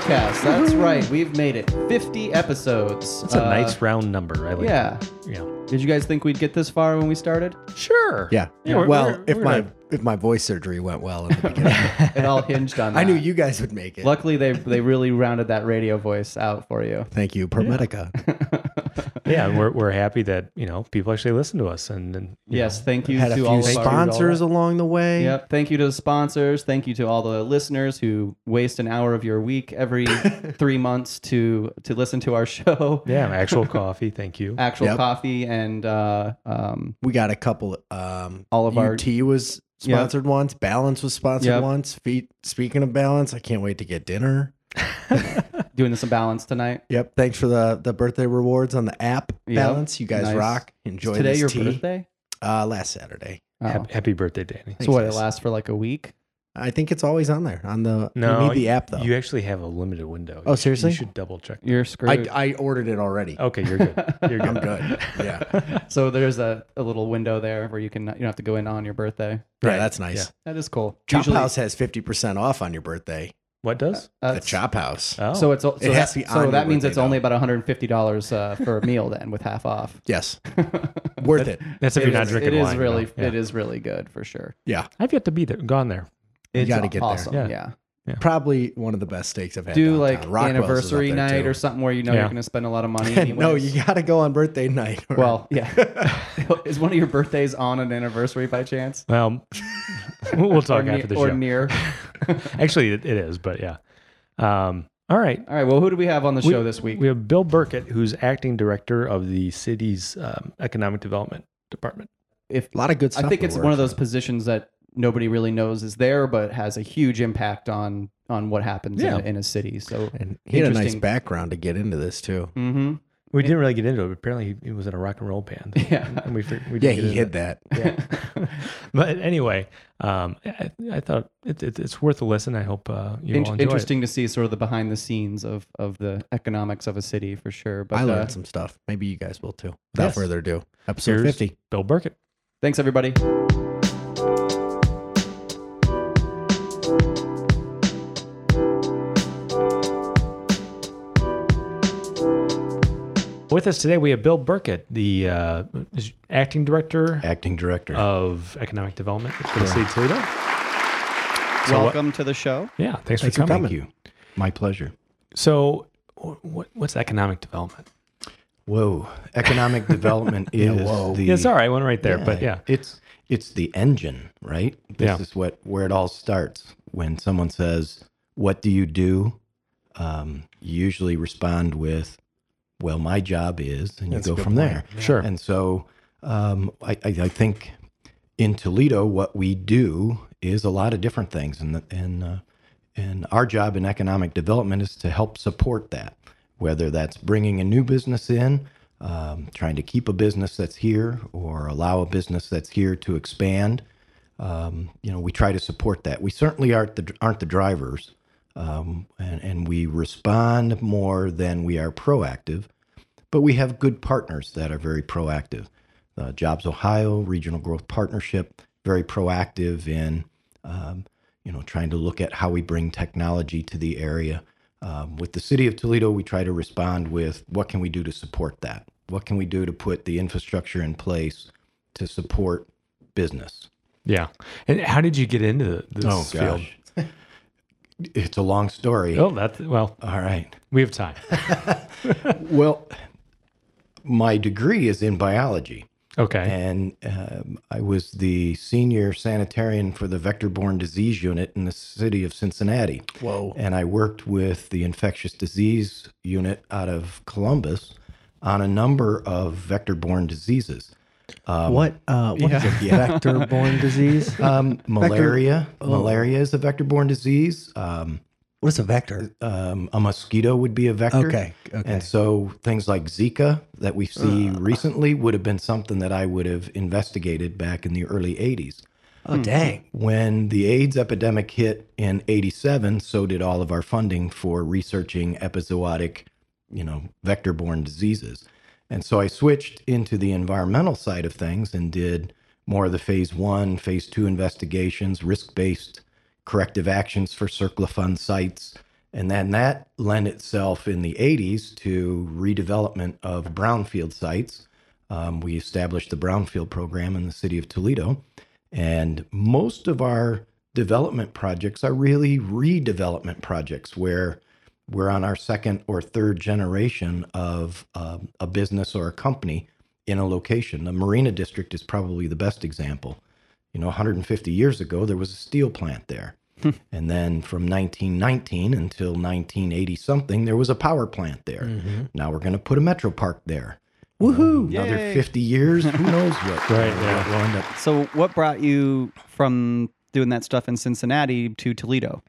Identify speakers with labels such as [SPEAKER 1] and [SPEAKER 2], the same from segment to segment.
[SPEAKER 1] podcast. That's right. We've made it 50 episodes.
[SPEAKER 2] That's a
[SPEAKER 1] Uh,
[SPEAKER 2] nice round number. I like
[SPEAKER 1] Yeah.
[SPEAKER 2] Yeah.
[SPEAKER 1] Did you guys think we'd get this far when we started?
[SPEAKER 2] Sure.
[SPEAKER 3] Yeah.
[SPEAKER 2] Yeah, we're-
[SPEAKER 3] well,
[SPEAKER 2] we're-
[SPEAKER 3] if
[SPEAKER 2] we're
[SPEAKER 3] my
[SPEAKER 2] gonna-
[SPEAKER 3] if my voice surgery went well in the beginning,
[SPEAKER 1] It all hinged on that.
[SPEAKER 3] I knew you guys would make it.
[SPEAKER 1] Luckily, they they really rounded that radio voice out for you.
[SPEAKER 3] Thank you, ProMedica.
[SPEAKER 2] Yeah, and we're we're happy that you know people actually listen to us and, and
[SPEAKER 1] Yes,
[SPEAKER 2] know,
[SPEAKER 1] thank you
[SPEAKER 3] Had a
[SPEAKER 1] to
[SPEAKER 3] few
[SPEAKER 1] all of our
[SPEAKER 3] sponsors along the way.
[SPEAKER 1] Yep. Thank you to the sponsors. Thank you to all the listeners who waste an hour of your week every three months to to listen to our show.
[SPEAKER 2] yeah, actual coffee. Thank you.
[SPEAKER 1] Actual
[SPEAKER 3] Yep.
[SPEAKER 1] coffee and uh, um,
[SPEAKER 3] We got a couple. Um,
[SPEAKER 1] All of our-
[SPEAKER 3] UT was
[SPEAKER 1] Yep.
[SPEAKER 3] sponsored once. Balance was sponsored
[SPEAKER 1] Yep.
[SPEAKER 3] once. Feet. Speaking of balance, I can't wait to get dinner.
[SPEAKER 1] Doing this some balance tonight.
[SPEAKER 3] Yep. Thanks for the the birthday rewards on the app.
[SPEAKER 1] Yep.
[SPEAKER 3] Balance. You guys
[SPEAKER 1] Nice.
[SPEAKER 3] rock.
[SPEAKER 1] Is
[SPEAKER 3] Enjoy
[SPEAKER 1] today
[SPEAKER 3] this
[SPEAKER 1] your
[SPEAKER 3] tea.
[SPEAKER 1] birthday?
[SPEAKER 3] Uh, last Saturday.
[SPEAKER 1] Oh.
[SPEAKER 2] Happy, happy birthday, Danny.
[SPEAKER 1] so what? It lasts for like a week.
[SPEAKER 3] I think it's always on there on the.
[SPEAKER 2] No,
[SPEAKER 3] you need the app though.
[SPEAKER 2] You actually have a limited window.
[SPEAKER 3] Oh, seriously?
[SPEAKER 2] You should double check.
[SPEAKER 1] You're screwed.
[SPEAKER 3] I, I ordered it already.
[SPEAKER 2] Okay, you're good. You're good.
[SPEAKER 3] I'm good. Yeah.
[SPEAKER 1] so there's a, a little window there where you can you don't have to go in on your birthday.
[SPEAKER 3] Yeah, that's nice.
[SPEAKER 2] Yeah.
[SPEAKER 1] That is cool.
[SPEAKER 3] Chop
[SPEAKER 1] Usually-
[SPEAKER 3] House has fifty percent off on your birthday.
[SPEAKER 2] What does?
[SPEAKER 1] uh,
[SPEAKER 3] the Chop House.
[SPEAKER 2] Oh,
[SPEAKER 1] So it's so,
[SPEAKER 3] It has
[SPEAKER 1] that,
[SPEAKER 3] to be
[SPEAKER 1] so that means it's only about 150 dollars uh, for a meal then with half off.
[SPEAKER 3] Yes. Worth it.
[SPEAKER 2] that's if
[SPEAKER 1] It
[SPEAKER 2] you're not
[SPEAKER 1] is-
[SPEAKER 2] drinking
[SPEAKER 1] it is
[SPEAKER 2] wine.
[SPEAKER 1] really.
[SPEAKER 2] Yeah.
[SPEAKER 1] it is really good for sure.
[SPEAKER 3] Yeah.
[SPEAKER 2] I've yet to be there. Gone there.
[SPEAKER 3] You gotta get there.
[SPEAKER 1] awesome.
[SPEAKER 2] Yeah.
[SPEAKER 1] Yeah.
[SPEAKER 3] Probably one of the best steaks I've had.
[SPEAKER 1] Do
[SPEAKER 3] downtown.
[SPEAKER 1] like
[SPEAKER 3] Rockwell's
[SPEAKER 1] anniversary night
[SPEAKER 3] too.
[SPEAKER 1] or something where you know
[SPEAKER 2] Yeah.
[SPEAKER 1] you're going to spend a lot of money.
[SPEAKER 3] No, you got to go on birthday night. or-
[SPEAKER 1] Well, yeah. is one of your birthdays on an anniversary by chance?
[SPEAKER 2] Well, we'll we'll talk after the
[SPEAKER 1] ne- or
[SPEAKER 2] show.
[SPEAKER 1] near.
[SPEAKER 2] Actually, it, it is, but yeah. Um, all right.
[SPEAKER 1] All right. Well, who do we have on the
[SPEAKER 2] We-
[SPEAKER 1] show this week?
[SPEAKER 2] We have Bill Burkett, who's acting director of the city's um, economic development department.
[SPEAKER 1] if
[SPEAKER 3] a lot of good stuff.
[SPEAKER 1] I think it's
[SPEAKER 3] works.
[SPEAKER 1] one of those positions that nobody really knows is there, but has a huge impact on on what happens
[SPEAKER 2] Yeah.
[SPEAKER 1] in, a, in a city. So,
[SPEAKER 3] And he had a nice background to get into this too.
[SPEAKER 1] hmm
[SPEAKER 2] We didn't really get into it. But apparently, he, he was in a rock and roll band.
[SPEAKER 1] Yeah.
[SPEAKER 2] and we, we
[SPEAKER 3] Yeah,
[SPEAKER 2] didn't
[SPEAKER 3] he
[SPEAKER 2] into
[SPEAKER 3] hid that.
[SPEAKER 1] yeah.
[SPEAKER 2] but anyway, um, I, I thought it, it, it's worth a listen. I hope uh, you
[SPEAKER 1] In-
[SPEAKER 2] all enjoy
[SPEAKER 1] interesting to see sort of the behind the scenes of of the economics of a city for sure. But
[SPEAKER 3] I learned
[SPEAKER 1] uh,
[SPEAKER 3] some stuff. Maybe you guys will too. Without
[SPEAKER 2] Yes.
[SPEAKER 3] further ado, episode
[SPEAKER 2] Here's
[SPEAKER 3] fifty.
[SPEAKER 2] Bill Burkett.
[SPEAKER 1] thanks everybody.
[SPEAKER 2] With us today, we have Bill Burkett, the uh, acting director
[SPEAKER 4] acting director.
[SPEAKER 2] of economic development for the city of Toledo. So what-
[SPEAKER 1] Welcome to the show.
[SPEAKER 2] yeah, thanks,
[SPEAKER 3] Thanks
[SPEAKER 2] for
[SPEAKER 3] for
[SPEAKER 2] coming.
[SPEAKER 4] Thank you. My pleasure.
[SPEAKER 2] So, what, what's economic development?
[SPEAKER 4] Whoa, economic development is
[SPEAKER 3] whoa.
[SPEAKER 4] the.
[SPEAKER 2] Yeah, sorry, I went right there, but yeah,
[SPEAKER 4] it's it's the engine, right? This
[SPEAKER 2] Yeah.
[SPEAKER 4] is what where it all starts. When someone says, "What do you do?" Um, you usually respond with, "Well, my job is," and you
[SPEAKER 3] That's a
[SPEAKER 4] go from
[SPEAKER 3] point.
[SPEAKER 4] there.
[SPEAKER 2] sure.
[SPEAKER 4] And so um, I, I, I think in Toledo, what we do is a lot of different things, and the, and uh, and our job in economic development is to help support that, whether that's bringing a new business in, um, trying to keep a business that's here, or allow a business that's here to expand. Um, you know, we try to support that. We certainly aren't the aren't the drivers, um, and and we respond more than we are proactive but we have good partners that are very proactive. Uh, Jobs Ohio Regional Growth Partnership, very proactive in, um, you know, trying to look at how we bring technology to the area. Um, with the city of Toledo, we try to respond with what can we do to support that? What can we do to put the infrastructure in place to support business?
[SPEAKER 2] yeah. And how did you get into this field?
[SPEAKER 4] it's a long story.
[SPEAKER 2] Oh, that's well,
[SPEAKER 4] All right.
[SPEAKER 2] we have time.
[SPEAKER 4] Well, my degree is in biology.
[SPEAKER 2] Okay.
[SPEAKER 4] and um, I was the senior sanitarian for the vector-borne disease unit in the city of Cincinnati.
[SPEAKER 3] Whoa.
[SPEAKER 4] And I worked with the infectious disease unit out of Columbus on a number of vector-borne diseases.
[SPEAKER 3] what? Uh, what is
[SPEAKER 1] yeah.
[SPEAKER 3] it? Vector-borne disease.
[SPEAKER 4] Um, malaria. Malaria is a vector-borne disease. Um,
[SPEAKER 3] What is a vector?
[SPEAKER 4] um, a mosquito would be a vector.
[SPEAKER 3] Okay, okay.
[SPEAKER 4] And so things like Zika that we see recently would have been something that I would have investigated back in the early 80s.
[SPEAKER 3] Oh, dang.
[SPEAKER 4] When the AIDS epidemic hit in 87, so did all of our funding for researching epizootic, you know, vector-borne diseases. And so I switched into the environmental side of things and did more of the phase one, phase two investigations, risk-based corrective actions for CERCLA fund sites. And then that lent itself in the 80s to redevelopment of brownfield sites. Um, we established the brownfield program in the city of Toledo. And most of our development projects are really redevelopment projects where we're on our second or third generation of um, a business or a company in a location. The Marina District is probably the best example. You know, 150 years ago, there was a steel plant there. Hmm. and then from 1919 until 1980 something, there was a power plant there. Mm-hmm. Now we're going to put a metro park there.
[SPEAKER 3] Woohoo!
[SPEAKER 4] Um, another
[SPEAKER 1] Yay.
[SPEAKER 4] 50 years, who knows what?
[SPEAKER 2] Right,
[SPEAKER 4] what
[SPEAKER 2] yeah.
[SPEAKER 4] will end up
[SPEAKER 1] So, what brought you from doing that stuff in Cincinnati to Toledo?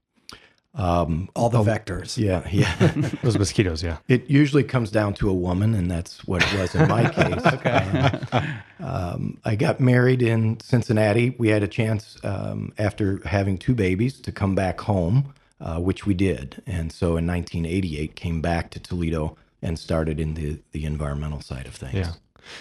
[SPEAKER 4] Um,
[SPEAKER 3] All the vectors.
[SPEAKER 4] yeah, yeah.
[SPEAKER 2] Those mosquitoes, yeah.
[SPEAKER 4] It usually comes down to a woman, and that's what it was in my case. okay. um, I got married in Cincinnati. We had a chance um, after having two babies to come back home, uh, which we did. And so in 1988, came back to Toledo and started in the, the environmental side of things.
[SPEAKER 2] Yeah.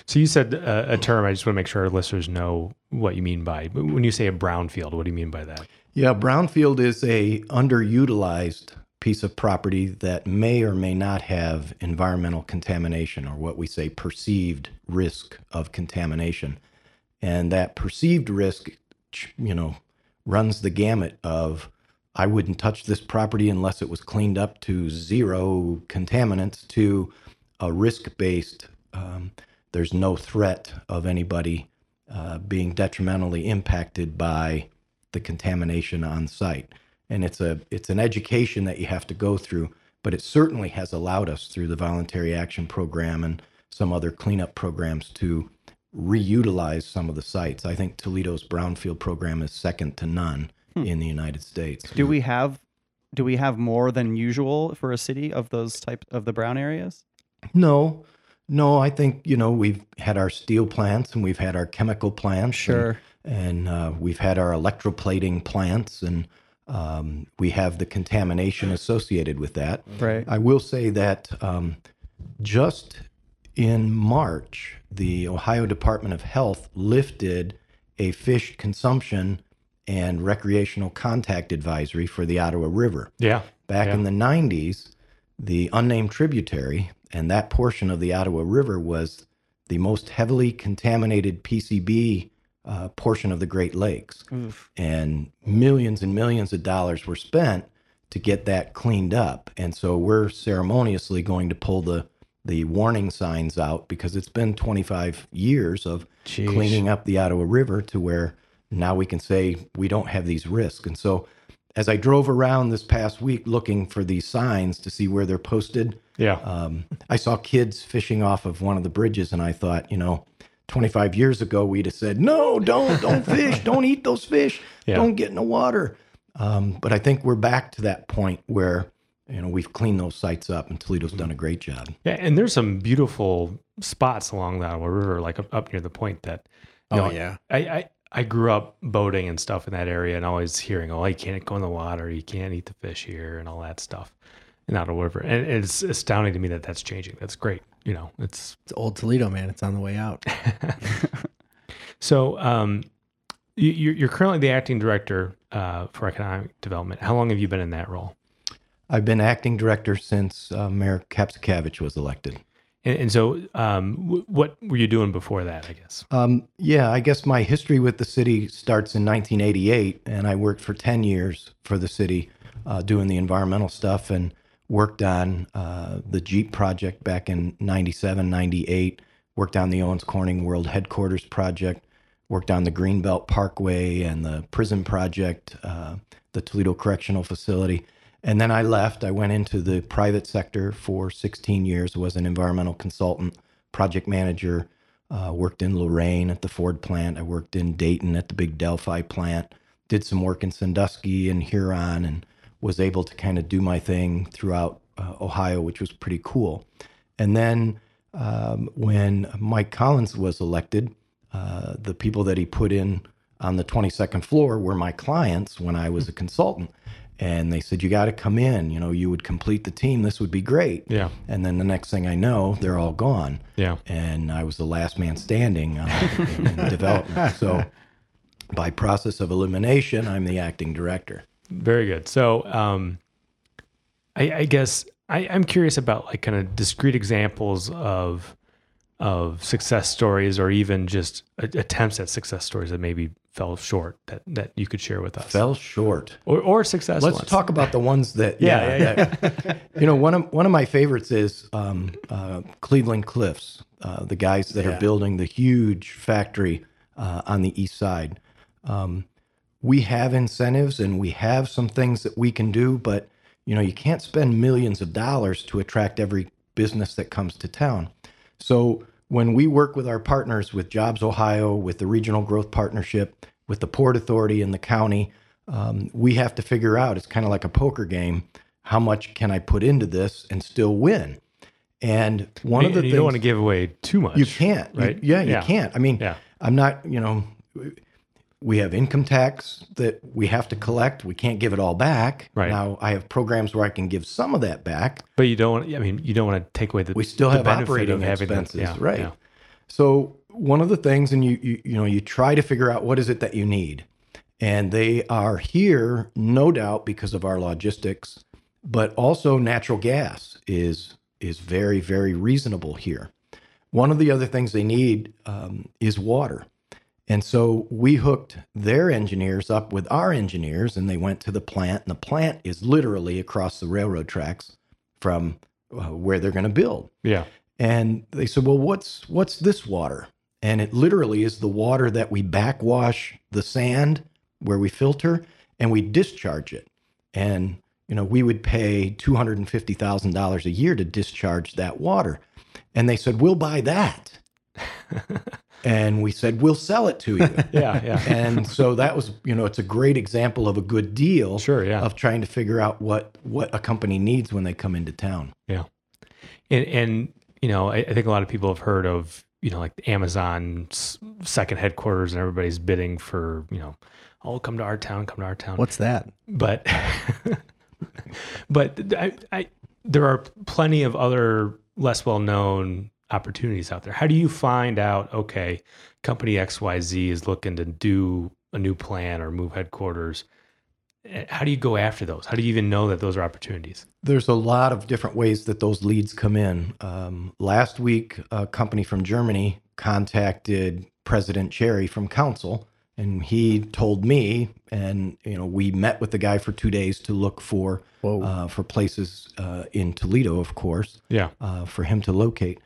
[SPEAKER 2] So you said uh, a term. I just want to make sure our listeners know what you mean by. But when you say a brownfield, what do you mean by that?
[SPEAKER 4] Yeah, brownfield is a underutilized piece of property that may or may not have environmental contamination or what we say perceived risk of contamination. And that perceived risk, you know, runs the gamut of I wouldn't touch this property unless it was cleaned up to zero contaminants to a risk based, um, there's no threat of anybody uh, being detrimentally impacted by the contamination on site. And it's a it's an education that you have to go through, but it certainly has allowed us through the voluntary action program and some other cleanup programs to reutilize some of the sites. I think Toledo's brownfield program is second to none hmm. in the United States.
[SPEAKER 1] Do we have do we have more than usual for a city of those type of the brown areas?
[SPEAKER 4] No, no. I think you know we've had our steel plants and we've had our chemical plants.
[SPEAKER 1] Sure.
[SPEAKER 4] And, and uh, we've had our electroplating plants, and um, we have the contamination associated with that.
[SPEAKER 1] Right.
[SPEAKER 4] I will say that um, just in March, the Ohio Department of Health lifted a fish consumption and recreational contact advisory for the Ottawa River.
[SPEAKER 2] Yeah.
[SPEAKER 4] Back
[SPEAKER 2] Yeah.
[SPEAKER 4] in the 90s, the unnamed tributary and that portion of the Ottawa River was the most heavily contaminated PCB uh, portion of the Great Lakes.
[SPEAKER 1] Oof.
[SPEAKER 4] And millions and millions of dollars were spent to get that cleaned up. And so we're ceremoniously going to pull the the warning signs out because it's been 25 years of
[SPEAKER 3] Jeez.
[SPEAKER 4] cleaning up the Ottawa River to where now we can say we don't have these risks. And so as I drove around this past week looking for these signs to see where they're posted,
[SPEAKER 2] Yeah.
[SPEAKER 4] um, I saw kids fishing off of one of the bridges, and I thought, you know, 25 years ago, we'd have said, no, don't, don't fish, don't eat those fish,
[SPEAKER 2] Yeah.
[SPEAKER 4] don't get in the water. Um, but I think we're back to that point where, you know, we've cleaned those sites up, and Toledo's done a great job.
[SPEAKER 2] Yeah, and there's some beautiful spots along the Ottawa River, like up, up near the point that. you
[SPEAKER 3] Oh yeah.
[SPEAKER 2] I, I I grew up boating and stuff in that area, and always hearing, "Oh, you can't go in the water, you can't eat the fish here, and all that stuff." In Ottawa River, and it's astounding to me that that's changing. That's great. You know, it's
[SPEAKER 3] It's old Toledo, man. It's on the way out.
[SPEAKER 2] so. Um, you, you're you're currently the acting director uh, for economic development. How long have you been in that role?
[SPEAKER 4] I've been acting director since uh, Mayor Kapszukiewicz was elected.
[SPEAKER 2] And, and so, um, w- what were you doing before that? I guess.
[SPEAKER 4] Um, yeah, I guess my history with the city starts in 1988, and I worked for 10 years for the city uh, doing the environmental stuff and worked on uh, the Jeep project back in 97, 98, worked on the Owens Corning World Headquarters project, worked on the Greenbelt Parkway and the prison project, uh, the Toledo Correctional Facility. And then I left. I went into the private sector for 16 years, was an environmental consultant, project manager, uh, worked in Lorain at the Ford plant. I worked in Dayton at the big Delphi plant. Did some work in Sandusky and Huron, and was able to kind of do my thing throughout uh, Ohio, which was pretty cool. And then um, when Mike Collins was elected, uh, the people that he put in on the 22nd floor were my clients when I was a consultant. And they said, You got to come in. You know, you would complete the team. This would be great.
[SPEAKER 2] Yeah.
[SPEAKER 4] And then the next thing I know, they're all gone
[SPEAKER 2] Yeah.
[SPEAKER 4] and I was the last man standing uh, in, in development. So, by process of elimination, I'm the acting director.
[SPEAKER 2] Very good. So, um, I, I guess I, I'm curious about like kind of discrete examples of of success stories, or even just attempts at success stories that maybe fell short that that you could share with us,
[SPEAKER 4] Fell short.
[SPEAKER 2] or or success. Stories.
[SPEAKER 4] Let's
[SPEAKER 2] ones.
[SPEAKER 4] talk about the ones that.
[SPEAKER 2] Yeah, yeah,
[SPEAKER 4] that- you know, one of one of my favorites is um, uh, Cleveland Cliffs. Uh, the guys that are building the huge factory uh, on the east side. Um, we have incentives and we have some things that we can do, but you know, you can't spend millions of dollars to attract every business that comes to town. So when we work with our partners with Jobs Ohio, with the Regional Growth Partnership, with the Port Authority and the county, um, we have to figure out. It's kind of like a poker game. How much can I put into this and still win? And one
[SPEAKER 2] And
[SPEAKER 4] of the
[SPEAKER 2] you
[SPEAKER 4] things
[SPEAKER 2] don't want to give away too much.
[SPEAKER 4] you can't, You-
[SPEAKER 2] right?
[SPEAKER 4] yeah, you
[SPEAKER 2] Yeah.
[SPEAKER 4] can't. I mean,
[SPEAKER 2] Yeah.
[SPEAKER 4] I'm not. You know, we have income tax that we have to collect. We can't give it all back.
[SPEAKER 2] Right.
[SPEAKER 4] now, I have programs where I can give some of that back.
[SPEAKER 2] But you don't. want I mean, you don't want to take away the.
[SPEAKER 4] We still
[SPEAKER 2] the
[SPEAKER 4] have
[SPEAKER 2] benefit
[SPEAKER 4] operating
[SPEAKER 2] of having the-
[SPEAKER 4] expenses,
[SPEAKER 2] yeah,
[SPEAKER 4] right?
[SPEAKER 2] yeah.
[SPEAKER 4] So one of the things, and you, you you know, you try to figure out what is it that you need, and they are here, no doubt, because of our logistics, but also natural gas is is very very reasonable here. One of the other things they need um, is water. And so we hooked their engineers up with our engineers, and they went to the plant. And the plant is literally across the railroad tracks from uh, where they're going to build.
[SPEAKER 2] Yeah.
[SPEAKER 4] And they said, "Well, what's what's this water?" And it literally is the water that we backwash the sand where we filter and we discharge it. And you know, we would pay two hundred and fifty thousand dollars a year to discharge that water. And they said, "We'll buy that." and we said, "We'll sell it to you."
[SPEAKER 2] Yeah. Yeah.
[SPEAKER 4] and so that was, you know, it's a great example of a good deal
[SPEAKER 2] Sure. Yeah.
[SPEAKER 4] of trying to figure out what what a company needs when they come into town.
[SPEAKER 2] Yeah. And and you know, I, I think a lot of people have heard of you know like Amazon's second headquarters and everybody's bidding for you know, oh come to our town, come to our town.
[SPEAKER 3] What's that?
[SPEAKER 2] But but I, I there are plenty of other less well known opportunities out there. How do you find out? Okay, company X Y Z is looking to do a new plan or move headquarters. Eh, How do you go after those? How do you even know that those are opportunities?
[SPEAKER 4] There's a lot of different ways that those leads come in. Um, last week, a company from Germany contacted President Cherry from Council, and he told me, and you know, we met with the guy for two days to look for uh, for places uh, in Toledo, of course,
[SPEAKER 2] Yeah.
[SPEAKER 4] uh, for him to locate.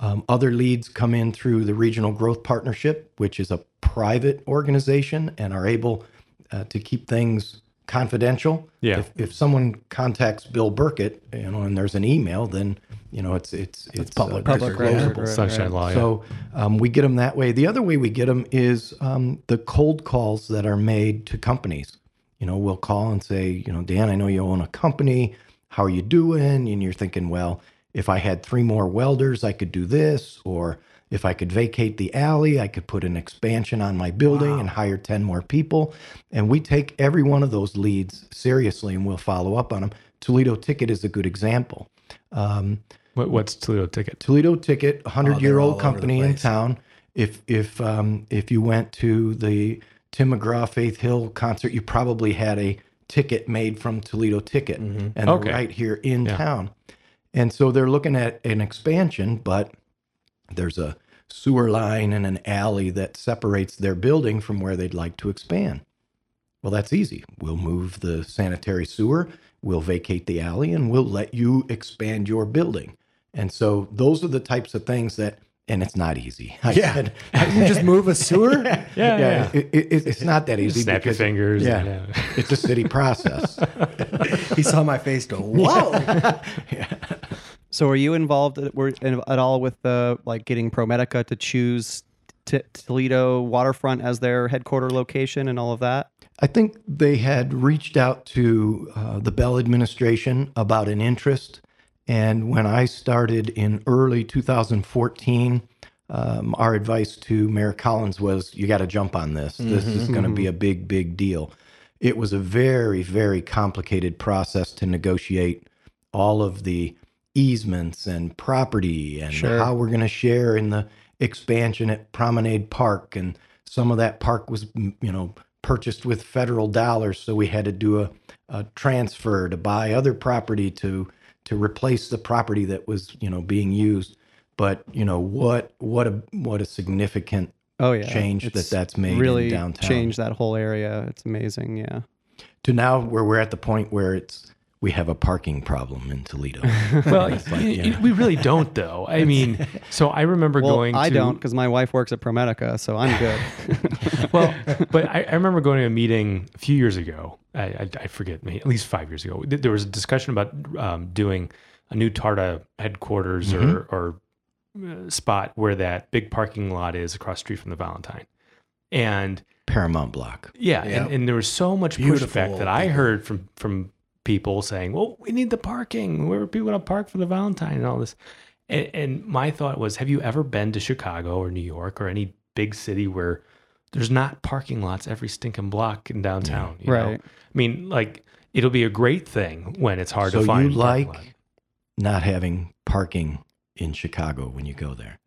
[SPEAKER 4] Um, other leads come in through the Regional Growth Partnership, which is a private organization and are able uh, to keep things confidential.
[SPEAKER 2] Yeah.
[SPEAKER 4] If, if someone contacts Bill Burkett, you know, and there's an email, then you know it's it's it's,
[SPEAKER 3] public
[SPEAKER 4] uh,
[SPEAKER 3] record,
[SPEAKER 4] disclosable.
[SPEAKER 1] Right,
[SPEAKER 2] Sunshine
[SPEAKER 1] right.
[SPEAKER 2] Law. Yeah.
[SPEAKER 4] So um, we get them that way. The other way we get them is um, the cold calls that are made to companies. You know, we'll call and say, you know, Dan, I know you own a company. How are you doing? And you're thinking, well, if I had three more welders, I could do this. Or if I could vacate the alley, I could put an expansion on my building and hire 10 more people. And we take every one of those leads seriously and we'll follow up on them. Toledo Ticket is a good example. Um,
[SPEAKER 2] What, what's Toledo ticket?
[SPEAKER 4] Toledo Ticket, hundred year
[SPEAKER 3] Oh, all
[SPEAKER 4] old
[SPEAKER 3] over
[SPEAKER 4] company in town. If if um, if you went to the Tim McGraw Faith Hill concert, you probably had a ticket made from Toledo Ticket,
[SPEAKER 3] Mm-hmm.
[SPEAKER 4] and
[SPEAKER 2] Okay.
[SPEAKER 4] they're right here in
[SPEAKER 2] Yeah.
[SPEAKER 4] town. And so they're looking at an expansion, but there's a sewer line and an alley that separates their building from where they'd like to expand. Well, that's easy. We'll move the sanitary sewer, we'll vacate the alley, and we'll let you expand your building. And so those are the types of things that, and it's not easy. I
[SPEAKER 3] Yeah.
[SPEAKER 4] said-
[SPEAKER 3] you just move a sewer?
[SPEAKER 2] Yeah, yeah.
[SPEAKER 4] yeah, it, it, it's not that easy.
[SPEAKER 2] Snap your fingers.
[SPEAKER 4] Yeah,
[SPEAKER 2] and,
[SPEAKER 4] it's a city process.
[SPEAKER 3] he saw my face go, whoa.
[SPEAKER 1] So, are you involved at, were, at all with the like getting ProMedica to choose T- Toledo waterfront as their headquarter location and all of that?
[SPEAKER 4] I think they had reached out to uh, the Bell administration about an interest. And when I started in early 2014, um, our advice to Mayor Collins was you got to jump on this. This is going to be a big, big deal. It was a very, very complicated process to negotiate all of the easements and property and how we're going to share in the expansion at Promenade Park. And some of that park was, you know, purchased with federal dollars, so we had to do a, a transfer to buy other property to to replace the property that was you know being used. But you know what what a what a significant
[SPEAKER 1] Oh yeah,
[SPEAKER 4] change that that's made in
[SPEAKER 1] really
[SPEAKER 4] downtown.
[SPEAKER 1] changed that whole area. It's amazing. Yeah.
[SPEAKER 4] to now where we're at the point where it's we have a parking problem in Toledo.
[SPEAKER 2] Well,
[SPEAKER 4] like,
[SPEAKER 2] y-
[SPEAKER 4] you
[SPEAKER 2] y- we really don't, though. I mean, so I remember
[SPEAKER 1] Well,
[SPEAKER 2] going.
[SPEAKER 1] I
[SPEAKER 2] to,
[SPEAKER 1] don't because my wife works at ProMedica, so I'm good.
[SPEAKER 2] well, but I, I remember going to a meeting a few years ago. I, I, I forget, maybe at least five years ago. There was a discussion about um, doing a new TARTA headquarters or, or uh, spot where that big parking lot is across the street from the Valentine. And
[SPEAKER 4] Paramount Block.
[SPEAKER 2] yeah,
[SPEAKER 3] Yeah.
[SPEAKER 2] And, and there was so much
[SPEAKER 3] Beautiful
[SPEAKER 2] pushback that I heard from from people saying, "Well, we need the parking. Where are people going to park for the Valentine and all this?" And, and my thought was, have you ever been to Chicago or New York or any big city where there's not parking lots every stinking block in downtown? you know?
[SPEAKER 1] Right.
[SPEAKER 2] I mean, like it'll be a great thing when it's hard
[SPEAKER 4] so
[SPEAKER 2] to find. So you
[SPEAKER 4] like not having parking in Chicago when you go there.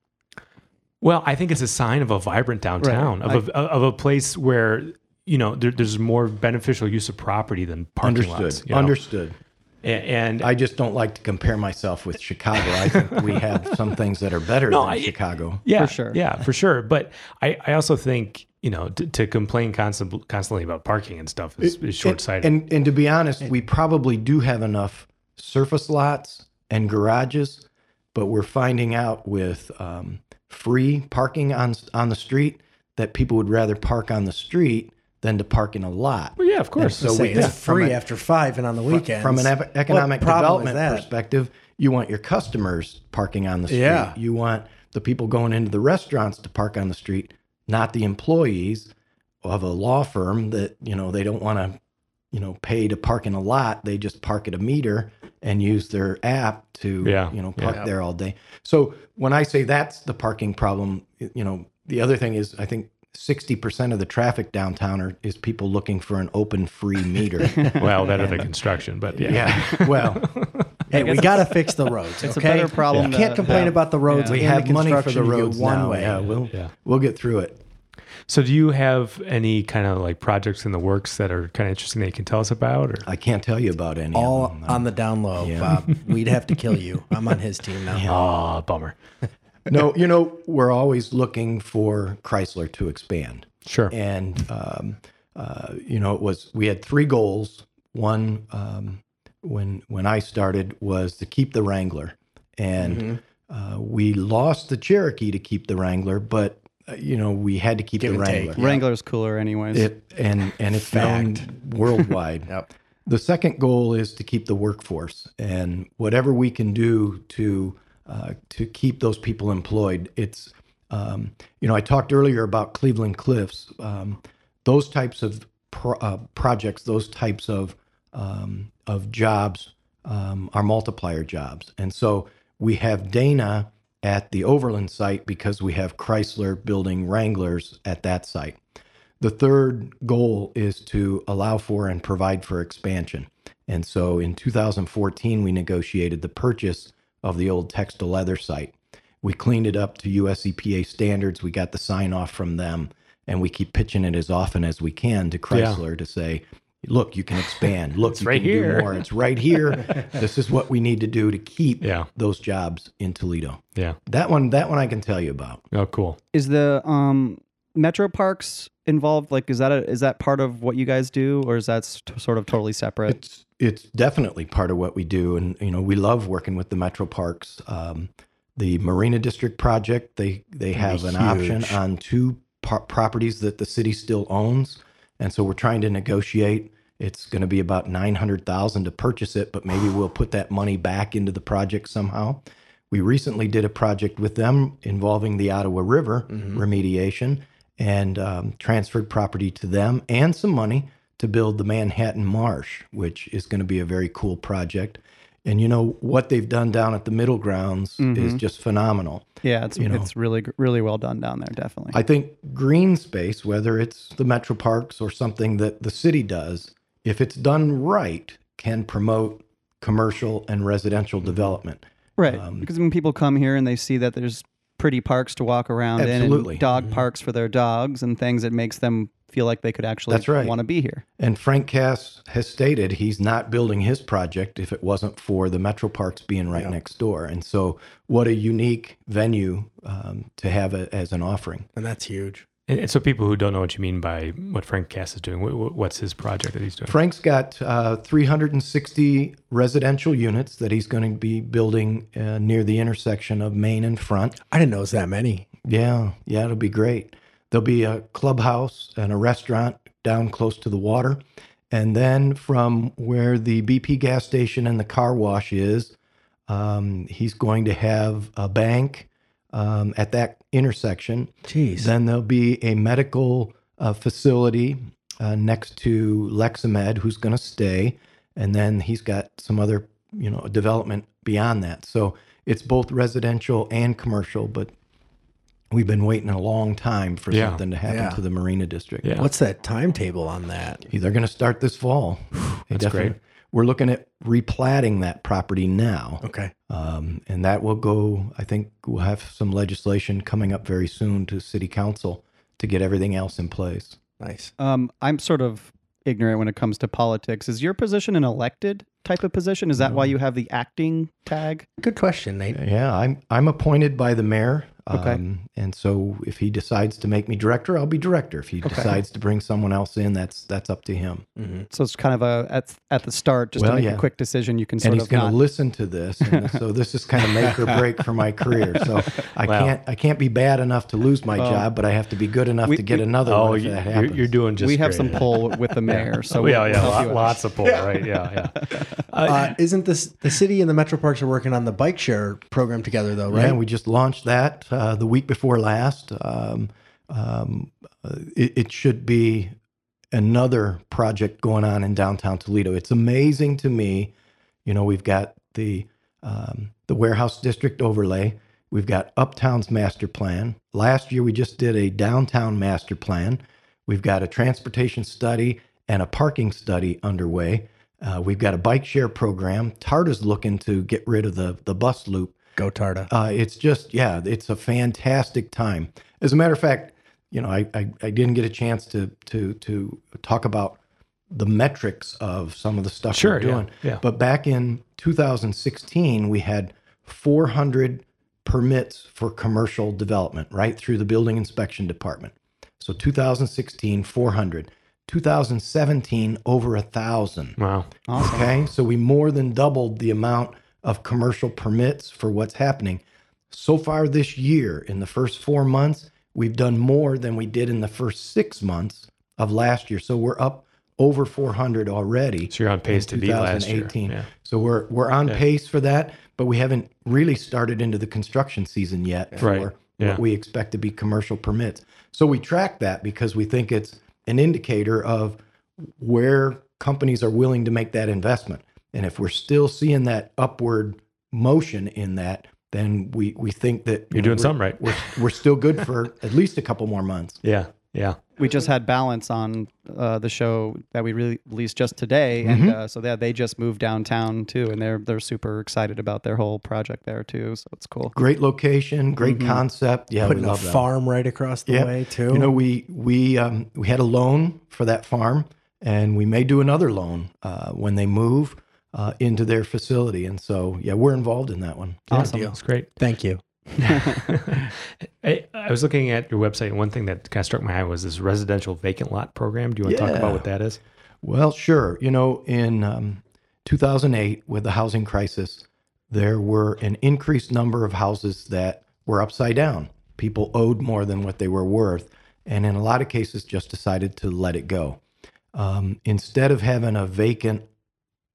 [SPEAKER 2] Well, I think it's a sign of a vibrant downtown,
[SPEAKER 1] Right.
[SPEAKER 2] of a of a place where you know there, there's more beneficial use of property than parking
[SPEAKER 4] Understood.
[SPEAKER 2] lots. you know?
[SPEAKER 4] Understood.
[SPEAKER 2] A- And,
[SPEAKER 4] I just don't like to compare myself with Chicago. I think we have some things that are better
[SPEAKER 2] No,
[SPEAKER 4] than
[SPEAKER 2] I-
[SPEAKER 4] Chicago.
[SPEAKER 2] yeah,
[SPEAKER 1] For sure.
[SPEAKER 2] yeah, for sure. But I, I also think you know to, to complain constant, constantly about parking and stuff is, is short sighted.
[SPEAKER 4] And, and and to be honest, we probably do have enough surface lots and garages, but we're finding out with um, free parking on on the street that people would rather park on the street than to park in a lot.
[SPEAKER 2] well, yeah, of course.
[SPEAKER 4] So
[SPEAKER 3] So
[SPEAKER 4] we-
[SPEAKER 3] it's
[SPEAKER 4] yeah,
[SPEAKER 3] free
[SPEAKER 4] a-
[SPEAKER 3] after five and on the weekends.
[SPEAKER 4] From an economic
[SPEAKER 3] What problem is
[SPEAKER 4] development perspective, you want your customers parking on the street.
[SPEAKER 3] Yeah.
[SPEAKER 4] You want the people going into the restaurants to park on the street, not the employees of a law firm that, you know, they don't want to, you know, pay to park in a lot. They just park at a meter and use their app to,
[SPEAKER 2] Yeah,
[SPEAKER 4] you know, park
[SPEAKER 3] yeah.
[SPEAKER 4] there all day. So when I say that's the parking problem, you know, the other thing is I think 60% of the traffic downtown are, is people looking for an open free meter.
[SPEAKER 2] well, better than construction, but yeah.
[SPEAKER 4] yeah. Well,
[SPEAKER 3] Hey, we got to fix the roads.
[SPEAKER 1] It's a
[SPEAKER 3] okay?
[SPEAKER 1] better problem
[SPEAKER 3] You can't complain
[SPEAKER 1] have.
[SPEAKER 3] about the roads.
[SPEAKER 1] Yeah.
[SPEAKER 4] we
[SPEAKER 3] and
[SPEAKER 4] have money for the
[SPEAKER 3] construction.
[SPEAKER 4] Roads
[SPEAKER 3] one
[SPEAKER 4] now.
[SPEAKER 3] way.
[SPEAKER 4] Yeah, we'll
[SPEAKER 2] Yeah.
[SPEAKER 4] we'll get through it.
[SPEAKER 2] So, do you have any kind of like projects in the works that are kind of interesting that you can tell us about? Or
[SPEAKER 4] I can't tell you about any
[SPEAKER 3] All
[SPEAKER 4] of them.
[SPEAKER 3] on the down low,
[SPEAKER 4] Yeah.
[SPEAKER 3] Bob. We'd have to kill you. I'm on his team now.
[SPEAKER 2] oh, bummer.
[SPEAKER 4] no, you know, we're always looking for Chrysler to expand.
[SPEAKER 2] Sure.
[SPEAKER 4] And um, uh, you know, it was we had three goals. One um, when when I started was to keep the Wrangler, and uh, we lost the Cherokee to keep the Wrangler, but uh, you know we had to keep
[SPEAKER 3] Give
[SPEAKER 4] the
[SPEAKER 3] Wrangler. take.
[SPEAKER 4] Wrangler.
[SPEAKER 1] Wrangler's cooler, anyways.
[SPEAKER 4] It and and it's known worldwide.
[SPEAKER 3] Yep.
[SPEAKER 4] The second goal is to keep the workforce, and whatever we can do to uh, to keep those people employed. It's um, you know I talked earlier about Cleveland Cliffs. Um, those types of pro- uh, projects, those types of um, of jobs um, are multiplier jobs, and so we have Dana at the Overland site because we have Chrysler building Wranglers at that site. The third goal is to allow for and provide for expansion. And so in 2014, we negotiated the purchase of the old textile leather site. We cleaned it up to US EPA standards. We got the sign off from them, and we keep pitching it as often as we can to Chrysler to say, look, you can expand. Look, you
[SPEAKER 2] right
[SPEAKER 4] can
[SPEAKER 2] here."
[SPEAKER 4] do more. It's right here. this is what we need to do to keep
[SPEAKER 2] Yeah.
[SPEAKER 4] those jobs in Toledo.
[SPEAKER 2] Yeah.
[SPEAKER 4] That one, that one I can tell you about.
[SPEAKER 2] Oh, cool.
[SPEAKER 1] Is the um Metro Parks involved? Like, is that a, is that part of what you guys do, or is that sort of totally separate?
[SPEAKER 4] It's it's definitely part of what we do, and you know we love working with the metro parks. Um, the Marina District project they they have an option on two par- properties that the city still owns, and so we're trying to negotiate. It's going to be about nine hundred thousand to purchase it, but maybe we'll put that money back into the project somehow. We recently did a project with them involving the Ottawa River remediation and um, transferred property to them and some money to build the Manhattan Marsh, which is going to be a very cool project. And you know what they've done down at the middle grounds is just phenomenal.
[SPEAKER 1] yeah, it's
[SPEAKER 4] you know.
[SPEAKER 1] it's really really well done down there. Definitely.
[SPEAKER 4] I think green space, whether it's the metro parks or something that the city does, if it's done right, can promote commercial and residential development.
[SPEAKER 1] Right.
[SPEAKER 4] Um,
[SPEAKER 1] because when people come here and they see that there's pretty parks to walk around in and dog parks for their dogs and things that makes them feel like they could actually
[SPEAKER 4] That's right.
[SPEAKER 1] want to be here
[SPEAKER 4] And Frank Kass has stated he's not building his project if it wasn't for the Metro Parks being right next door. And so, what a unique venue um, to have a, as an offering.
[SPEAKER 3] And that's huge.
[SPEAKER 2] And, and so people who don't know what you mean by what Frank Kass is doing, what, what's his project that he's doing?
[SPEAKER 4] Frank's got uh, 360 residential units that he's going to be building uh, near the intersection of Main and Front.
[SPEAKER 3] I didn't know it was that many.
[SPEAKER 4] Yeah, yeah, it'll be great. There'll be a clubhouse and a restaurant down close to the water. And then from where the BP gas station and the car wash is, um, he's going to have a bank um, at that intersection.
[SPEAKER 3] Jeez.
[SPEAKER 4] Then there'll be a medical uh, facility uh, next to Lexamed who's going to stay. And then he's got some other, you know, development beyond that. So it's both residential and commercial, but we've been waiting a long time for
[SPEAKER 2] Yeah.
[SPEAKER 4] something to happen
[SPEAKER 3] Yeah.
[SPEAKER 4] to the Marina District.
[SPEAKER 2] Yeah.
[SPEAKER 3] What's that timetable on that?
[SPEAKER 4] They're going to start this fall.
[SPEAKER 2] That's great.
[SPEAKER 4] We're looking at replatting that property now.
[SPEAKER 3] Okay.
[SPEAKER 4] Um, and that will go, I think we'll have some legislation coming up very soon to city council to get everything else in place.
[SPEAKER 3] Nice.
[SPEAKER 1] um, i'm sort of ignorant when it comes to politics is your position an elected type of position is that why you have the acting tag
[SPEAKER 3] Good question, Nate.
[SPEAKER 4] Yeah, I'm I'm appointed by the mayor.
[SPEAKER 1] Okay.
[SPEAKER 4] Um, and so if he decides to make me director, I'll be director. If he decides to bring someone else in, that's that's up to him.
[SPEAKER 1] so it's kind of a at, at the start just
[SPEAKER 4] Well,
[SPEAKER 1] to make
[SPEAKER 4] yeah.
[SPEAKER 1] a quick decision you can sort
[SPEAKER 4] and he's going to listen to this, and so this is kind of make or break for my career. So I
[SPEAKER 2] Wow.
[SPEAKER 4] can't I can't be bad enough to lose my job, but I have to be be good enough
[SPEAKER 1] we-
[SPEAKER 4] to get
[SPEAKER 1] we-
[SPEAKER 4] another
[SPEAKER 2] Oh,
[SPEAKER 4] one if
[SPEAKER 2] you,
[SPEAKER 4] that
[SPEAKER 2] you're, you're doing just
[SPEAKER 1] we have
[SPEAKER 2] great.
[SPEAKER 1] some pull with the mayor so
[SPEAKER 2] Oh,
[SPEAKER 1] we'll,
[SPEAKER 2] yeah,
[SPEAKER 1] we'll
[SPEAKER 2] yeah, lot- lots of pull, right? Yeah, yeah.
[SPEAKER 3] Uh, isn't this the city and the Metro Parks are working on the bike share program together, though, right?
[SPEAKER 4] Yeah, we just launched that uh, the week before last. Um, um, uh, it, it should be another project going on in downtown Toledo. It's amazing to me. You know, we've got the um, the warehouse district overlay. We've got Uptown's master plan. Last year, we just did a downtown master plan. We've got a transportation study and a parking study underway. Uh, we've got a bike share program. TARTA's looking to get rid of the the bus loop
[SPEAKER 3] Go TARTA.
[SPEAKER 4] uh, it's just yeah, it's a fantastic time. As a matter of fact, you know, I, I I didn't get a chance to to to talk about the metrics of some of the stuff
[SPEAKER 2] Sure,
[SPEAKER 4] we're
[SPEAKER 2] yeah,
[SPEAKER 4] doing.
[SPEAKER 2] yeah.
[SPEAKER 4] But back in 2016, we had 400 permits for commercial development right through the building inspection department. So 2016, 400. 2017, over a thousand.
[SPEAKER 2] Wow.
[SPEAKER 4] Okay, so we more than doubled the amount of commercial permits for what's happening. So far this year, in the first four months, we've done more than we did in the first six months of last year. So we're up over 400 already.
[SPEAKER 2] So you're on pace to beat last year. Yeah.
[SPEAKER 4] So we're we're on pace for that, but we haven't really started into the construction season yet for
[SPEAKER 2] Right. Yeah.
[SPEAKER 4] what we expect to be commercial permits. So we track that because we think it's an indicator of where companies are willing to make that investment. And if we're still seeing that upward motion in that, then we we think that you
[SPEAKER 2] You're doing
[SPEAKER 4] we're-
[SPEAKER 2] something right.
[SPEAKER 4] We're we're still good for at least a couple more months.
[SPEAKER 2] Yeah. Yeah.
[SPEAKER 1] we just had balance on uh, the show that we released just today
[SPEAKER 4] Mm-hmm.
[SPEAKER 1] and uh, so they, they just moved downtown too and they're they're super excited about their whole project there too so it's cool
[SPEAKER 4] Great location, great
[SPEAKER 2] Mm-hmm.
[SPEAKER 4] concept. Yeah,
[SPEAKER 3] Putting
[SPEAKER 4] we
[SPEAKER 3] a
[SPEAKER 4] that.
[SPEAKER 3] farm right across the
[SPEAKER 4] Yeah.
[SPEAKER 3] way, too.
[SPEAKER 4] You know, we we um, we had a loan for that farm, and we may do another loan uh, when they move uh, into their facility. And so, yeah, we're involved in that one.
[SPEAKER 1] awesome
[SPEAKER 2] That's great.
[SPEAKER 3] Thank you.
[SPEAKER 2] I, I was looking at your website, and one thing that kind of struck my eye was this residential vacant lot program. Do you want to talk about what that is?
[SPEAKER 4] Well, sure. You know, in um, 2008, with the housing crisis, there were an increased number of houses that were upside down. People owed more than what they were worth, and in a lot of cases, just decided to let it go. Um, instead of having a vacant,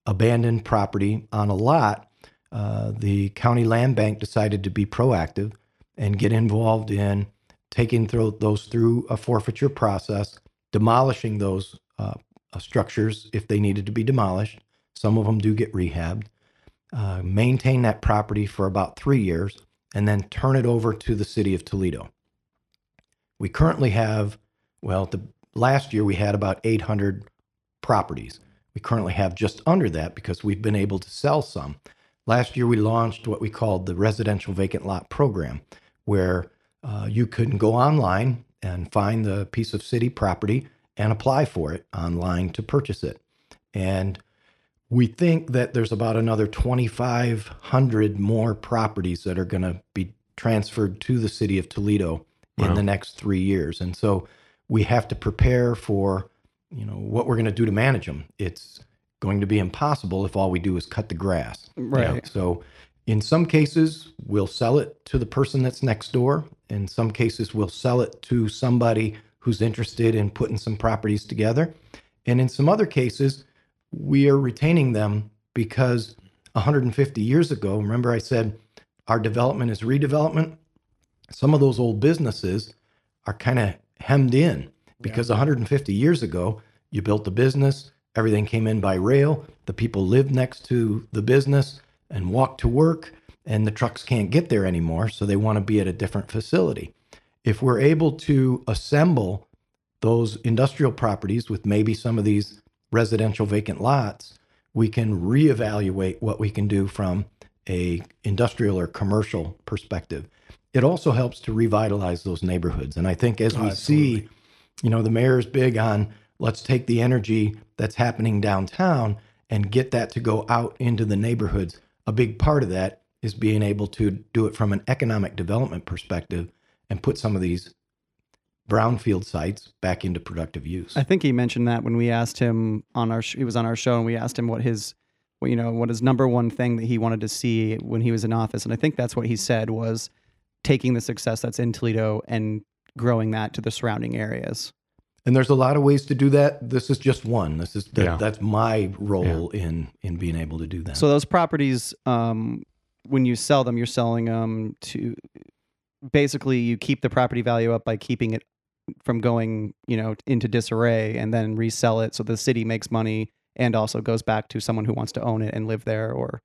[SPEAKER 4] abandoned property on a lot, uh, the county land bank decided to be proactive and get involved in taking thro- those through a forfeiture process, demolishing those uh, structures if they needed to be demolished. Some of them do get rehabbed. Uh, maintain that property for about three years and then turn it over to the city of Toledo. We currently have, well, the last year we had about 800 properties. We currently have just under that because we've been able to sell some. Last year we launched what we called the residential vacant lot program, where uh, you can go online and find the piece of city property and apply for it online to purchase it. And we think that there's about another 2,500 more properties that are going to be transferred to the city of Toledo in the next three years. And so we have to prepare for, you know, what we're going to do to manage them. It's going to be impossible if all we do is cut the grass.
[SPEAKER 1] Right.
[SPEAKER 4] So in some cases, we'll sell it to the person that's next door. In some cases, we'll sell it to somebody who's interested in putting some properties together. And in some other cases, we are retaining them because 150 years ago, remember I said our development is redevelopment? Some of those old businesses are kind of hemmed in because 150 years ago, you built the business, everything came in by rail, the people lived next to the business and walked to work, and the trucks can't get there anymore, so they want to be at a different facility. If we're able to assemble those industrial properties with maybe some of these residential vacant lots, we can reevaluate what we can do from a industrial or commercial perspective. It also helps to revitalize those neighborhoods. And I think as oh, we see, you know, the mayor's big on let's take the energy that's happening downtown and get that to go out into the neighborhoods. A big part of that is being able to do it from an economic development perspective and put some of these brownfield sites back into productive use.
[SPEAKER 1] I think he mentioned that when we asked him on our sh- he was on our show and we asked him what his you know what his number one thing that he wanted to see when he was in office and I think that's what he said was taking the success that's in Toledo and growing that to the surrounding areas.
[SPEAKER 4] And there's a lot of ways to do that. This is just one. This is that,
[SPEAKER 2] Yeah.
[SPEAKER 4] that's my role in in being able to do that.
[SPEAKER 1] So those properties, um, when you sell them, you're selling them to basically you keep the property value up by keeping it from going, you know, into disarray, and then resell it so the city makes money and also goes back to someone who wants to own it and live there, or,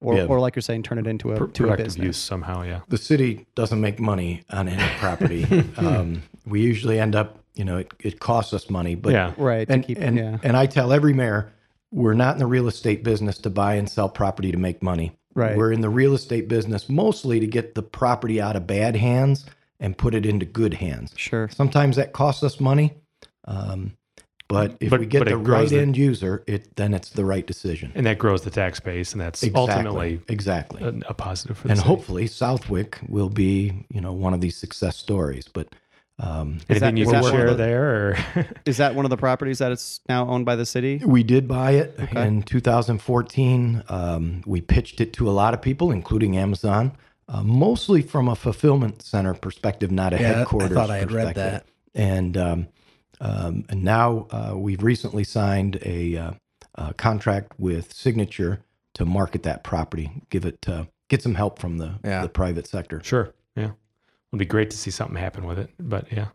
[SPEAKER 1] or,
[SPEAKER 4] Yeah.
[SPEAKER 1] or like you're saying, turn it into a
[SPEAKER 2] Pr-
[SPEAKER 1] to a
[SPEAKER 2] productive
[SPEAKER 1] business.
[SPEAKER 2] use somehow. Yeah.
[SPEAKER 4] the city doesn't make money on any property. um, we usually end up, you know, it, it costs us money, but
[SPEAKER 2] yeah.
[SPEAKER 1] Right. To
[SPEAKER 4] and
[SPEAKER 1] keep,
[SPEAKER 4] and,
[SPEAKER 1] yeah.
[SPEAKER 4] and I tell every mayor, we're not in the real estate business to buy and sell property to make money.
[SPEAKER 1] Right.
[SPEAKER 4] We're in the real estate business mostly to get the property out of bad hands and put it into good hands.
[SPEAKER 1] Sure.
[SPEAKER 4] Sometimes that costs us money, um, but if
[SPEAKER 2] But-
[SPEAKER 4] we get the right
[SPEAKER 2] the-
[SPEAKER 4] end user, it then it's the right decision.
[SPEAKER 2] And that grows the tax base, and that's
[SPEAKER 4] Exactly.
[SPEAKER 2] ultimately
[SPEAKER 4] exactly.
[SPEAKER 2] a, a positive for the
[SPEAKER 4] and
[SPEAKER 2] city.
[SPEAKER 4] hopefully Southwyck will be, you know, one of these success stories. But um,
[SPEAKER 2] Anything
[SPEAKER 1] that-
[SPEAKER 2] you
[SPEAKER 1] is
[SPEAKER 2] can
[SPEAKER 1] that one of
[SPEAKER 2] share
[SPEAKER 1] the-
[SPEAKER 2] there, or
[SPEAKER 1] Is that one of the properties that it's now owned by the city?
[SPEAKER 4] we did buy it
[SPEAKER 1] Okay.
[SPEAKER 4] in 2014. Um, we pitched it to a lot of people, including Amazon, uh, mostly from a fulfillment center perspective, not a
[SPEAKER 3] Yeah, I
[SPEAKER 4] headquarters.
[SPEAKER 3] thought I had read
[SPEAKER 4] perspective. And um, um, and now uh, we've recently signed a, uh, uh contract with Signature to market that property, give it uh, get some help from the
[SPEAKER 3] Yeah.
[SPEAKER 4] the private sector.
[SPEAKER 2] sure, yeah, it'd be great to see something happen with it. But yeah,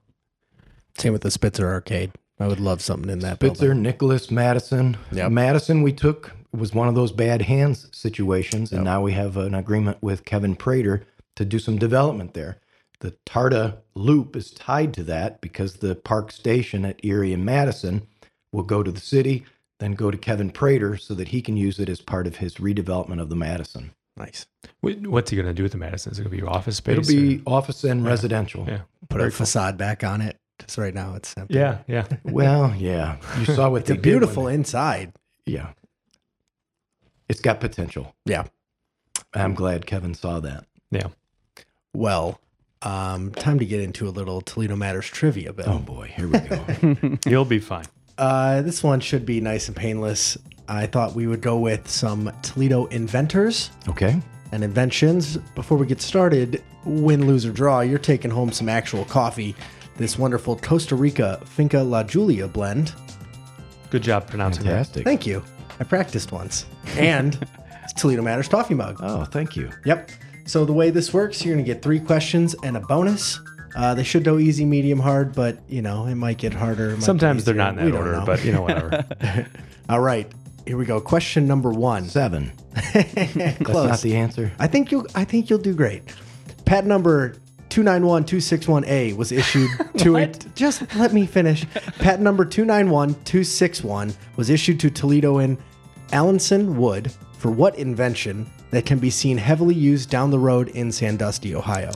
[SPEAKER 3] Same with the Spitzer Arcade. I would love something in that
[SPEAKER 4] Spitzer,
[SPEAKER 3] building.
[SPEAKER 4] Nicholas, Madison.
[SPEAKER 3] Yep.
[SPEAKER 4] Madison, we took was one of those bad hands situations, and
[SPEAKER 3] Yep.
[SPEAKER 4] now we have an agreement with Kevin Prater to do some development there. The TARTA Loop is tied to that because the Park Station at Erie and Madison will go to the city, then go to Kevin Prater so that he can use it as part of his redevelopment of the Madison.
[SPEAKER 3] Nice.
[SPEAKER 2] What's he going to do with the Madison? Is it going to be office space?
[SPEAKER 4] It'll be
[SPEAKER 2] or-
[SPEAKER 4] office and
[SPEAKER 2] Yeah.
[SPEAKER 4] residential.
[SPEAKER 2] Yeah.
[SPEAKER 3] Put a facade back on it. Just right now, it's empty.
[SPEAKER 2] yeah, yeah.
[SPEAKER 4] Well, yeah, you saw what
[SPEAKER 3] It's
[SPEAKER 4] they
[SPEAKER 3] a beautiful
[SPEAKER 4] they-
[SPEAKER 3] inside.
[SPEAKER 4] yeah, it's got potential.
[SPEAKER 3] Yeah.
[SPEAKER 4] I'm glad Kevin saw that.
[SPEAKER 2] Yeah.
[SPEAKER 3] Well, um, time to get into a little Toledo Matters trivia, Bill.
[SPEAKER 4] Oh boy, here we go.
[SPEAKER 2] You'll be fine.
[SPEAKER 3] Uh, this one should be nice and painless. I thought we would go with some Toledo inventors
[SPEAKER 4] okay.
[SPEAKER 3] and inventions. Before we get started, win, lose, or draw, you're taking home some actual coffee. This wonderful Costa Rica Finca La Julia blend.
[SPEAKER 2] Good job pronouncing that.
[SPEAKER 3] Thank you. I practiced once. And Toledo Matters coffee mug.
[SPEAKER 4] Oh, thank you.
[SPEAKER 3] Yep. So the way this works, you're gonna get three questions and a bonus. Uh, they should go easy, medium, hard, but you know it might get harder. it might get
[SPEAKER 2] Sometimes they're not in that
[SPEAKER 3] don't
[SPEAKER 2] order, but you know whatever.
[SPEAKER 3] all right, here we go. Question number one.
[SPEAKER 4] Seven. That's
[SPEAKER 3] Close.
[SPEAKER 4] not the answer.
[SPEAKER 3] I think you'll. I think you'll do great. Pat number. 291261A was issued to it. Just let me finish. Pat number 291261 was issued to Toledo and Allenson Wood for what invention that can be seen heavily used down the road in Sandusky, Ohio?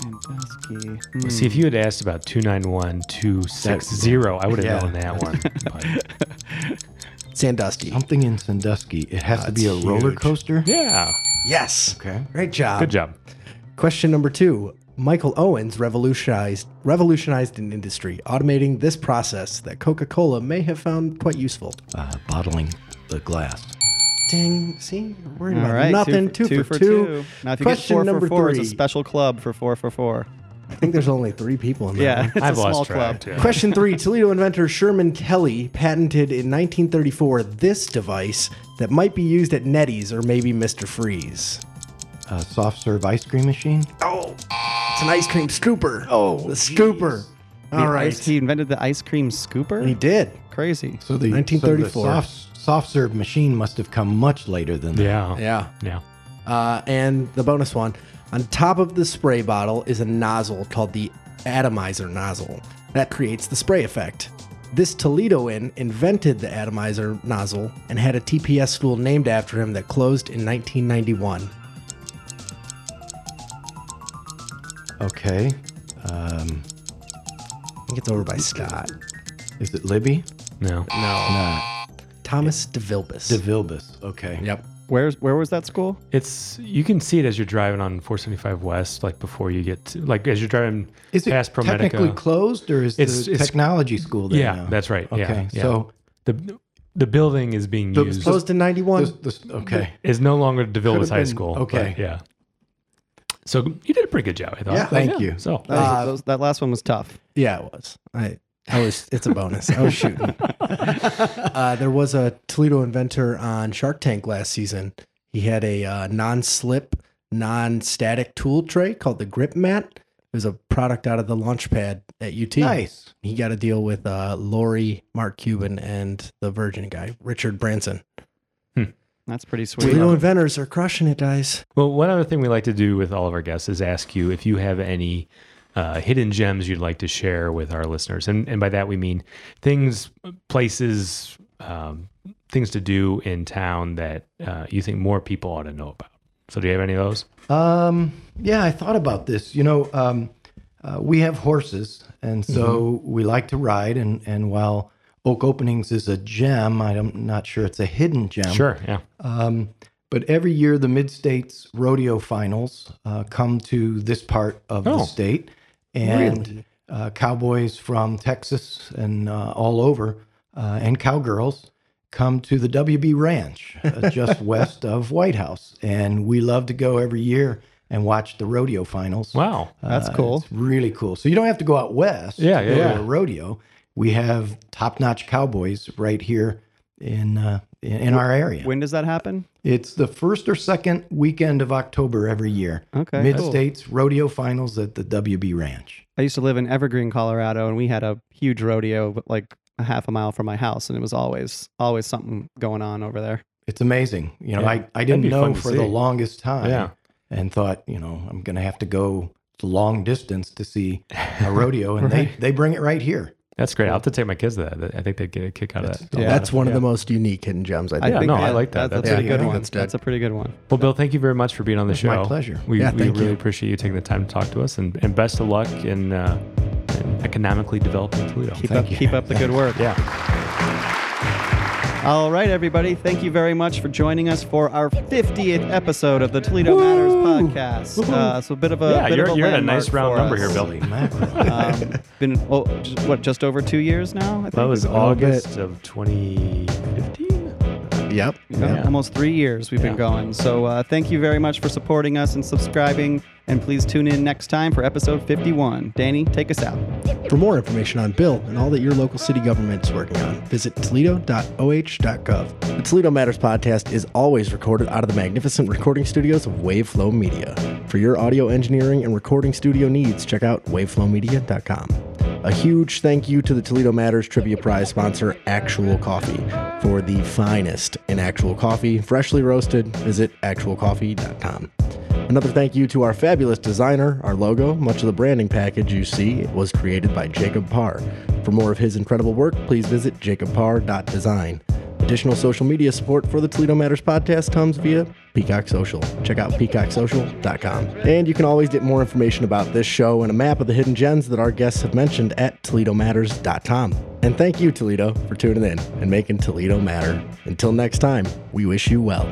[SPEAKER 1] Sandusky. Hmm.
[SPEAKER 2] See, if you had asked about 291 260, I would have
[SPEAKER 4] Yeah.
[SPEAKER 2] known that one. But,
[SPEAKER 3] Sandusky.
[SPEAKER 4] Something in Sandusky. It has to be a
[SPEAKER 3] That's
[SPEAKER 4] roller coaster.
[SPEAKER 2] yeah.
[SPEAKER 3] Yes.
[SPEAKER 4] Okay.
[SPEAKER 3] Great job.
[SPEAKER 2] Good job.
[SPEAKER 3] Question number two. Michael Owens revolutionized revolutionized an industry, automating this process that Coca-Cola may have found quite useful.
[SPEAKER 4] Uh, bottling the glass.
[SPEAKER 3] Ding. See, we're worried
[SPEAKER 1] All
[SPEAKER 3] about
[SPEAKER 1] right,
[SPEAKER 3] nothing.
[SPEAKER 1] Two,
[SPEAKER 3] Two, for, two.
[SPEAKER 1] Now, if you
[SPEAKER 3] Question
[SPEAKER 1] get four
[SPEAKER 3] number
[SPEAKER 1] for four,
[SPEAKER 3] three.
[SPEAKER 1] it's a special club for four for four.
[SPEAKER 3] I think there's only three people in that.
[SPEAKER 1] Yeah,
[SPEAKER 3] one.
[SPEAKER 1] it's
[SPEAKER 2] I've
[SPEAKER 1] a small
[SPEAKER 2] lost track.
[SPEAKER 1] club.
[SPEAKER 2] yeah.
[SPEAKER 3] Question three Toledo inventor Sherman Kelly patented in 1934 this device that might be used at Nettie's or maybe Mr. Freeze.
[SPEAKER 4] A soft serve ice cream machine.
[SPEAKER 3] Oh, it's an ice cream scooper.
[SPEAKER 4] Oh,
[SPEAKER 3] the scooper.
[SPEAKER 1] The
[SPEAKER 3] All right.
[SPEAKER 1] ice- he invented the ice cream scooper.
[SPEAKER 3] he did.
[SPEAKER 1] Crazy.
[SPEAKER 4] So the
[SPEAKER 3] 1934.
[SPEAKER 4] so the soft, soft serve machine must have come much later than that.
[SPEAKER 2] Yeah.
[SPEAKER 3] Yeah.
[SPEAKER 2] Yeah.
[SPEAKER 3] Uh, and the bonus one on top of the spray bottle is a nozzle called the atomizer nozzle that creates the spray effect. This Toledoan invented the atomizer nozzle and had a TPS school named after him that closed in 1991.
[SPEAKER 4] Okay. Um,
[SPEAKER 3] I think it's over by Scott.
[SPEAKER 4] is it Libby?
[SPEAKER 2] No.
[SPEAKER 3] No,
[SPEAKER 4] Nah.
[SPEAKER 3] Thomas DeVilbiss.
[SPEAKER 4] DeVilbiss. Okay.
[SPEAKER 3] yep.
[SPEAKER 1] Where's where was that school?
[SPEAKER 2] It's you can see it as you're driving on 475 West, like before you get to, like as you're driving
[SPEAKER 4] Is it
[SPEAKER 2] past ProMedica.
[SPEAKER 4] technically closed or is
[SPEAKER 2] It's-
[SPEAKER 4] the
[SPEAKER 2] it's-
[SPEAKER 4] technology school there
[SPEAKER 2] yeah,
[SPEAKER 4] now?
[SPEAKER 2] that's right. Yeah,
[SPEAKER 4] Okay.
[SPEAKER 2] yeah.
[SPEAKER 4] So
[SPEAKER 2] the the building is being
[SPEAKER 4] The-
[SPEAKER 2] used
[SPEAKER 3] Closed in 91.
[SPEAKER 4] this, this, okay.
[SPEAKER 2] is no longer DeVilbiss
[SPEAKER 4] Could've
[SPEAKER 2] High
[SPEAKER 4] been-
[SPEAKER 2] School.
[SPEAKER 4] okay.
[SPEAKER 2] but yeah. So you did a pretty good job, I thought.
[SPEAKER 3] Yeah,
[SPEAKER 4] Thank you.
[SPEAKER 2] So
[SPEAKER 1] That, was-
[SPEAKER 3] Uh,
[SPEAKER 1] that last one was tough.
[SPEAKER 3] Yeah, it was. I I was it's a bonus. I was shooting. uh, there was a Toledo inventor on Shark Tank last season. He had a uh, non-slip, non-static tool tray called the Grip Mat. It was a product out of the Launchpad at UT.
[SPEAKER 4] Nice.
[SPEAKER 3] He got a deal with uh, Lori, Mark Cuban, and the Virgin guy, Richard Branson.
[SPEAKER 1] That's pretty sweet.
[SPEAKER 3] Toledo inventors are crushing it, guys.
[SPEAKER 2] Well, one other thing we like to do with all of our guests is ask you if you have any uh, hidden gems you'd like to share with our listeners, and and by that we mean things, places, um, things to do in town that uh, you think more people ought to know about. So, do you have any of those?
[SPEAKER 4] Um, yeah, I thought about this. You know, um, uh, we have horses, and so we like to ride. And, and while Oak Openings is a gem, I'm not sure it's a hidden gem.
[SPEAKER 2] Sure. Yeah.
[SPEAKER 4] Um, but every year, the Mid States Rodeo Finals uh, come to this part of
[SPEAKER 2] Oh.
[SPEAKER 4] the state, and uh, cowboys from Texas and uh, all over, uh, and cowgirls come to the WB Ranch uh, just west of White House, and we love to go every year and watch the rodeo finals.
[SPEAKER 2] Wow.
[SPEAKER 1] That's
[SPEAKER 4] Uh,
[SPEAKER 1] cool.
[SPEAKER 4] It's really cool. So you don't have to go out west.
[SPEAKER 2] Yeah,
[SPEAKER 4] to
[SPEAKER 2] yeah,
[SPEAKER 4] go
[SPEAKER 2] yeah.
[SPEAKER 4] to a rodeo. We have top-notch cowboys right here in uh, in, in our area.
[SPEAKER 1] When does that happen?
[SPEAKER 4] It's the first or second weekend of October every year.
[SPEAKER 1] Okay,
[SPEAKER 4] Mid
[SPEAKER 1] cool.
[SPEAKER 4] States Rodeo Finals at the WB Ranch.
[SPEAKER 1] I used to live in Evergreen, Colorado, and we had a huge rodeo, like a half a mile from my house, and it was always always something going on over there.
[SPEAKER 4] It's amazing. You know,
[SPEAKER 2] Yeah,
[SPEAKER 4] I, I didn't know
[SPEAKER 2] fun to
[SPEAKER 4] for the longest time.
[SPEAKER 2] Yeah.
[SPEAKER 4] And thought, you know, I'm going to have to go the long distance to see a rodeo, and they, they bring it right here.
[SPEAKER 2] That's great. I'll have to take my kids to that. I think they'd get a kick out of that.
[SPEAKER 1] Yeah.
[SPEAKER 3] That's one of the most unique hidden gems I
[SPEAKER 1] I
[SPEAKER 3] think.
[SPEAKER 2] Yeah, no, I like that.
[SPEAKER 1] That's,
[SPEAKER 2] That's
[SPEAKER 1] a
[SPEAKER 3] good.
[SPEAKER 1] good one.
[SPEAKER 3] that's
[SPEAKER 1] That's, a pretty good one.
[SPEAKER 2] Well, Bill, thank you very much for being on the
[SPEAKER 4] It's
[SPEAKER 2] show.
[SPEAKER 4] my pleasure.
[SPEAKER 2] We,
[SPEAKER 3] Yeah,
[SPEAKER 2] we really
[SPEAKER 3] you.
[SPEAKER 2] appreciate you taking the time to talk to us, and, and best of luck in, uh, in economically developing Toledo.
[SPEAKER 1] Keep
[SPEAKER 4] Thank
[SPEAKER 1] up,
[SPEAKER 4] you.
[SPEAKER 1] keep up the good work.
[SPEAKER 2] Yeah.
[SPEAKER 1] All right, everybody. Thank you very much for joining us for our 50th episode of the Toledo Matters podcast. Uh, so a bit of a
[SPEAKER 2] Yeah,
[SPEAKER 1] bit
[SPEAKER 2] you're-
[SPEAKER 1] of a
[SPEAKER 2] you're at a nice round number here,
[SPEAKER 1] us.
[SPEAKER 2] Bill.
[SPEAKER 4] Holy.
[SPEAKER 1] Um, been oh, just, what just over two years now. I think
[SPEAKER 2] That was
[SPEAKER 3] little
[SPEAKER 2] August of 2015.
[SPEAKER 3] Yep.
[SPEAKER 1] Yeah, almost three years we've been going. So uh, thank you very much for supporting us and subscribing. And please tune in next time for episode 51. Danny, take us out.
[SPEAKER 3] For more information on Bill and all that your local city government is working on, visit toledo.oh.gov. The Toledo Matters podcast is always recorded out of the magnificent recording studios of Waveflow Media. For your audio engineering and recording studio needs, check out waveflowmedia.com. A huge thank you to the Toledo Matters Trivia Prize sponsor, Actual Coffee. For the finest in actual coffee, freshly roasted, visit actualcoffee.com. Another thank you to our fabulous designer. Our logo, much of the branding package you see, was created by Jacob Parr. For more of his incredible work, please visit jacobparr.design. Additional social media support for the Toledo Matters podcast comes via Peacock Social. Check out peacocksocial.com. And you can always get more information about this show and a map of the hidden gems that our guests have mentioned at ToledoMatters.com. And thank you, Toledo, for tuning in and making Toledo matter. Until next time, we wish you well.